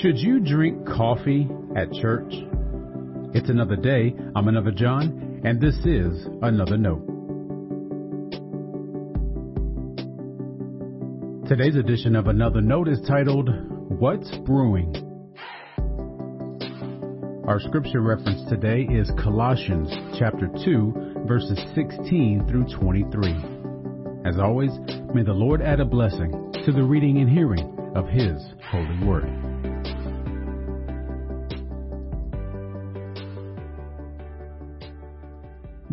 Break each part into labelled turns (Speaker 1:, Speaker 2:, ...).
Speaker 1: Should you drink coffee at church? It's another day. I'm another John, and this is another note. Today's edition of Another Note is titled, What's Brewing? Our scripture reference today is Colossians chapter 2, verses 16 through 23. As always, may the Lord add a blessing to the reading and hearing of His holy word.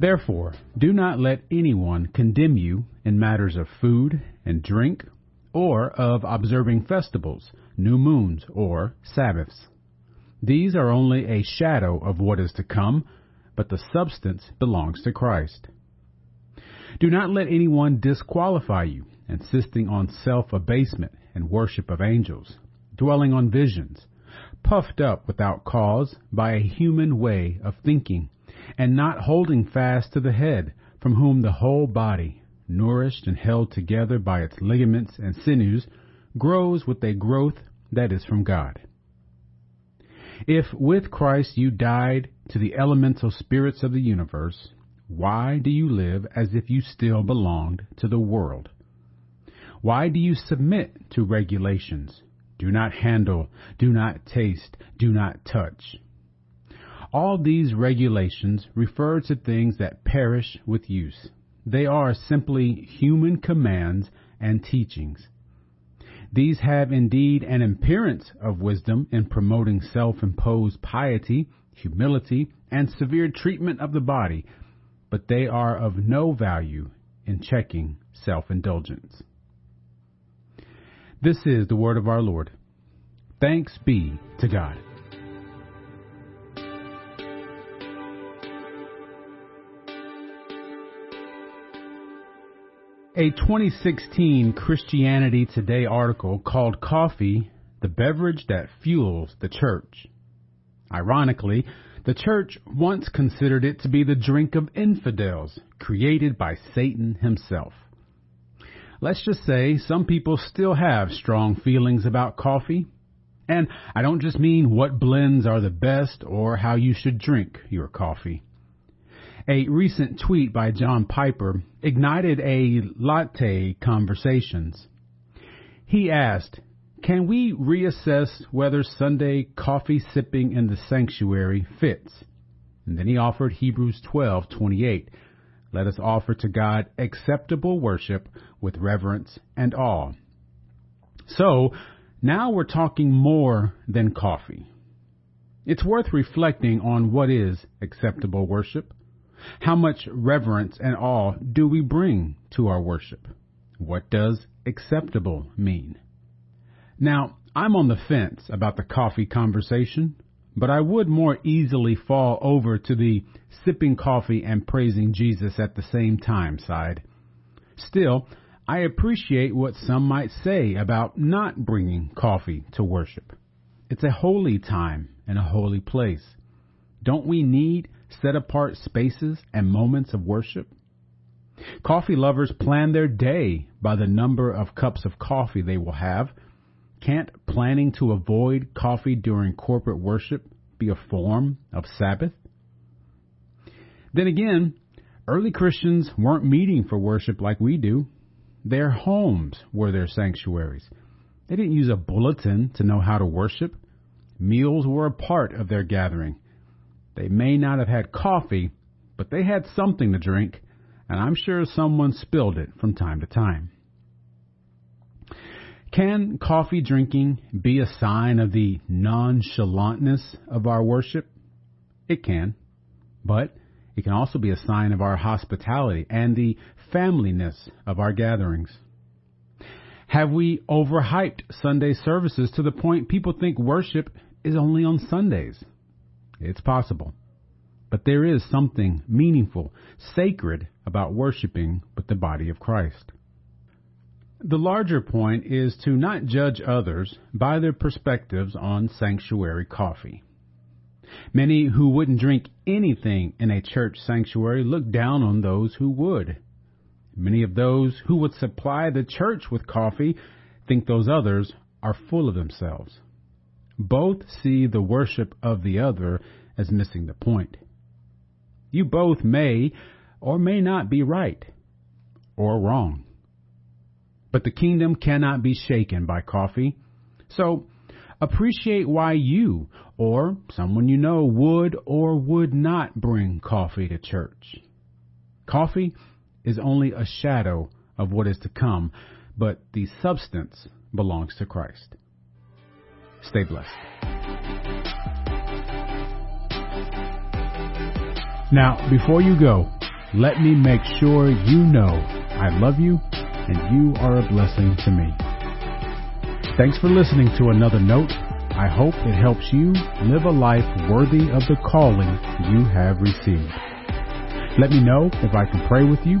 Speaker 1: Therefore, do not let anyone condemn you in matters of food and drink, or of observing festivals, new moons, or Sabbaths. These are only a shadow of what is to come, but the substance belongs to Christ. Do not let anyone disqualify you, insisting on self abasement and worship of angels, dwelling on visions, puffed up without cause by a human way of thinking and not holding fast to the head, from whom the whole body, nourished and held together by its ligaments and sinews, grows with a growth that is from God. If with Christ you died to the elemental spirits of the universe, why do you live as if you still belonged to the world? Why do you submit to regulations? Do not handle, do not taste, do not touch all these regulations refer to things that perish with use. They are simply human commands and teachings. These have indeed an appearance of wisdom in promoting self-imposed piety, humility, and severe treatment of the body, but they are of no value in checking self-indulgence. This is the word of our Lord. Thanks be to God. A 2016 Christianity Today article called Coffee the Beverage That Fuels the Church. Ironically, the church once considered it to be the drink of infidels, created by Satan himself. Let's just say some people still have strong feelings about coffee. And I don't just mean what blends are the best or how you should drink your coffee. A recent tweet by John Piper ignited a latte conversations. He asked, can we reassess whether Sunday coffee sipping in the sanctuary fits? And then he offered Hebrews 12:28. Let us offer to God acceptable worship with reverence and awe. So, now we're talking more than coffee. It's worth reflecting on what is acceptable worship. How much reverence and awe do we bring to our worship? What does acceptable mean? Now, I'm on the fence about the coffee conversation, but I would more easily fall over to the sipping coffee and praising Jesus at the same time side. Still, I appreciate what some might say about not bringing coffee to worship. It's a holy time and a holy place. Don't we need set apart spaces and moments of worship? Coffee lovers plan their day by the number of cups of coffee they will have. Can't planning to avoid coffee during corporate worship be a form of Sabbath? Then again, early Christians weren't meeting for worship like we do. Their homes were their sanctuaries. They didn't use a bulletin to know how to worship. Meals were a part of their gathering. They may not have had coffee, but they had something to drink, and I'm sure someone spilled it from time to time. Can coffee drinking be a sign of the nonchalantness of our worship? It can, but it can also be a sign of our hospitality and the familyness of our gatherings. Have we overhyped Sunday services to the point people think worship is only on Sundays? It's possible. But there is something meaningful, sacred about worshiping with the body of Christ. The larger point is to not judge others by their perspectives on sanctuary coffee. Many who wouldn't drink anything in a church sanctuary look down on those who would. Many of those who would supply the church with coffee think those others are full of themselves. Both see the worship of the other as missing the point. You both may or may not be right or wrong. But the kingdom cannot be shaken by coffee. So appreciate why you or someone you know would or would not bring coffee to church. Coffee is only a shadow of what is to come, but the substance belongs to Christ. Stay blessed. Now, before you go, let me make sure you know I love you and you are a blessing to me. Thanks for listening to another note. I hope it helps you live a life worthy of the calling you have received. Let me know if I can pray with you